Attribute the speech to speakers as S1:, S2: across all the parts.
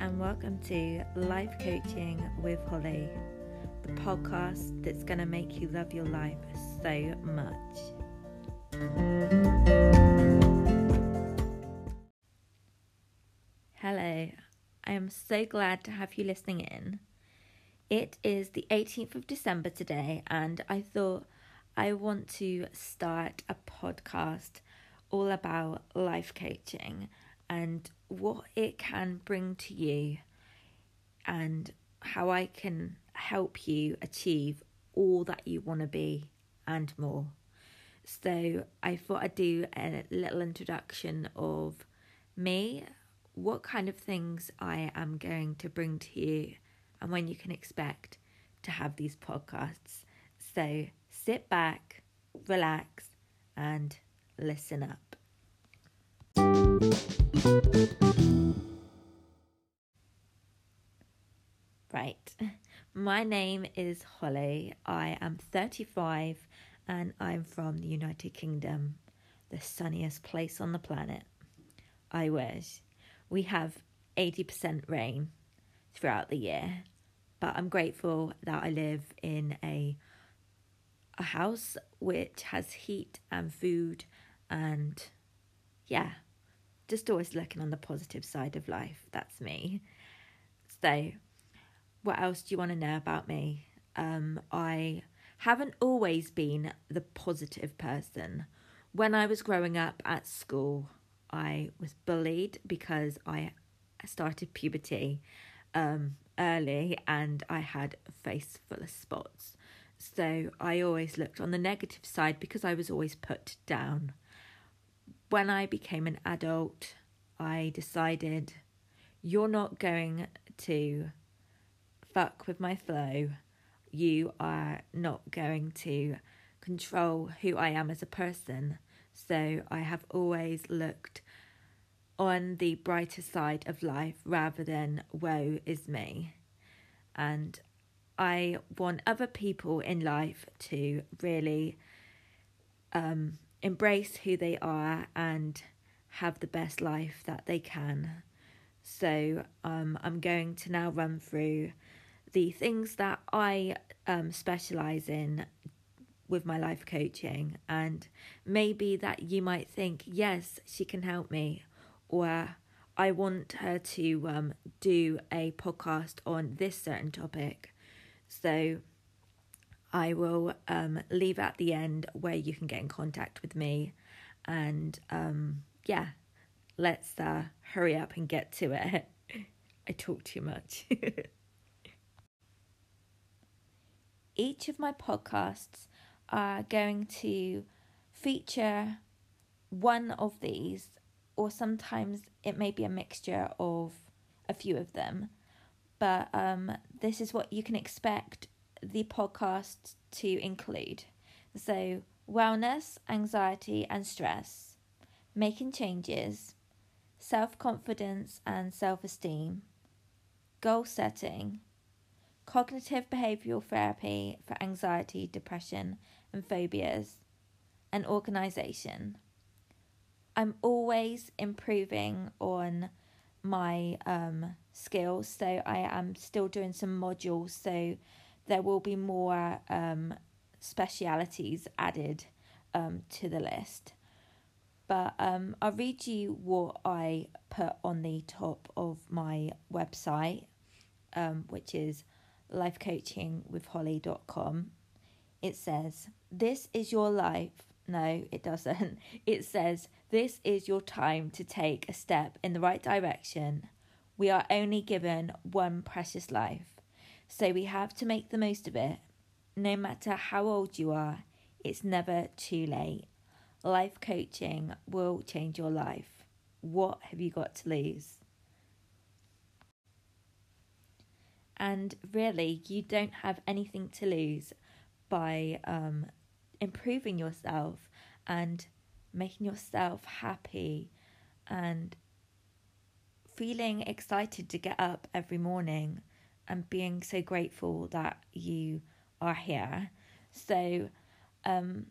S1: and welcome to Life Coaching with Holly, the podcast that's going to make you love your life so much. Hello, I am so glad to have you listening in. It is the 18th of December today, and I thought I want to start a podcast all about life coaching and what it can bring to you and how I can help you achieve all that you want to be and more. So, I thought I'd do a little introduction of me, what kind of things I am going to bring to you, and when you can expect to have these podcasts. So, sit back, relax, and listen up. Right, my name is Holly. I am 35 and I'm from the United Kingdom, the sunniest place on the planet. I wish. We have 80% rain throughout the year, but I'm grateful that I live in a a house which has heat and food and yeah, just always looking on the positive side of life. That's me. So, what else do you want to know about me? Um, I haven't always been the positive person. When I was growing up at school, I was bullied because I started puberty um, early and I had a face full of spots. So I always looked on the negative side because I was always put down. When I became an adult, I decided you're not going to fuck with my flow. You are not going to control who I am as a person. So I have always looked on the brighter side of life rather than woe is me. And I want other people in life to really um, embrace who they are and have the best life that they can. So um, I'm going to now run through the things that I um, specialize in with my life coaching, and maybe that you might think, yes, she can help me, or I want her to um, do a podcast on this certain topic. So I will um, leave at the end where you can get in contact with me. And um, yeah, let's uh, hurry up and get to it. I talk too much. Each of my podcasts are going to feature one of these, or sometimes it may be a mixture of a few of them but um, this is what you can expect the podcast to include. So, wellness, anxiety, and stress, making changes, self confidence and self esteem, goal setting, cognitive behavioral therapy for anxiety, depression, and phobias, and organization. I'm always improving on my um, skills. So I am still doing some modules. So there will be more um, specialities added um, to the list. But um, I'll read you what I put on the top of my website, um, which is lifecoachingwithholly.com. It says, This is your life. No, it doesn't. It says, This is your time to take a step in the right direction we are only given one precious life, so we have to make the most of it. No matter how old you are, it's never too late. Life coaching will change your life. What have you got to lose? And really, you don't have anything to lose by um, improving yourself and making yourself happy and feeling excited to get up every morning and being so grateful that you are here. So, um,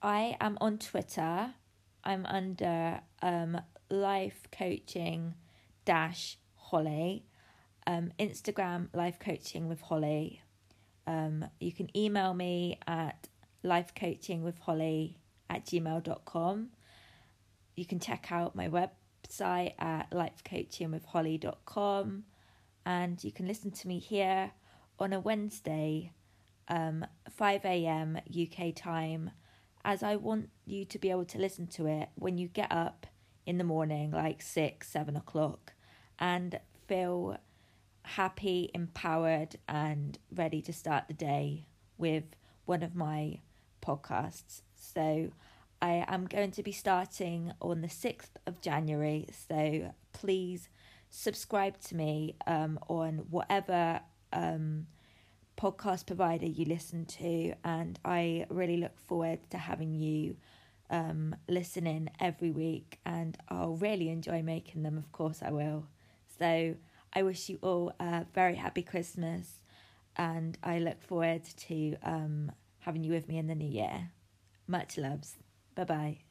S1: I am on Twitter. I'm under um, life coaching dash Holly. um, Instagram Life Coaching with Holly. Um, you can email me at lifecoachingwithholly at gmail.com. You can check out my website at lifecoachingwithholly.com and you can listen to me here on a Wednesday, um, 5 a.m. UK time, as I want you to be able to listen to it when you get up in the morning, like 6, 7 o'clock, and feel happy, empowered, and ready to start the day with one of my podcasts. So, I am going to be starting on the 6th of January. So, please subscribe to me um, on whatever um, podcast provider you listen to. And I really look forward to having you um, listening every week. And I'll really enjoy making them, of course, I will. So, I wish you all a very happy Christmas, and I look forward to um, having you with me in the new year. Much loves. Bye bye.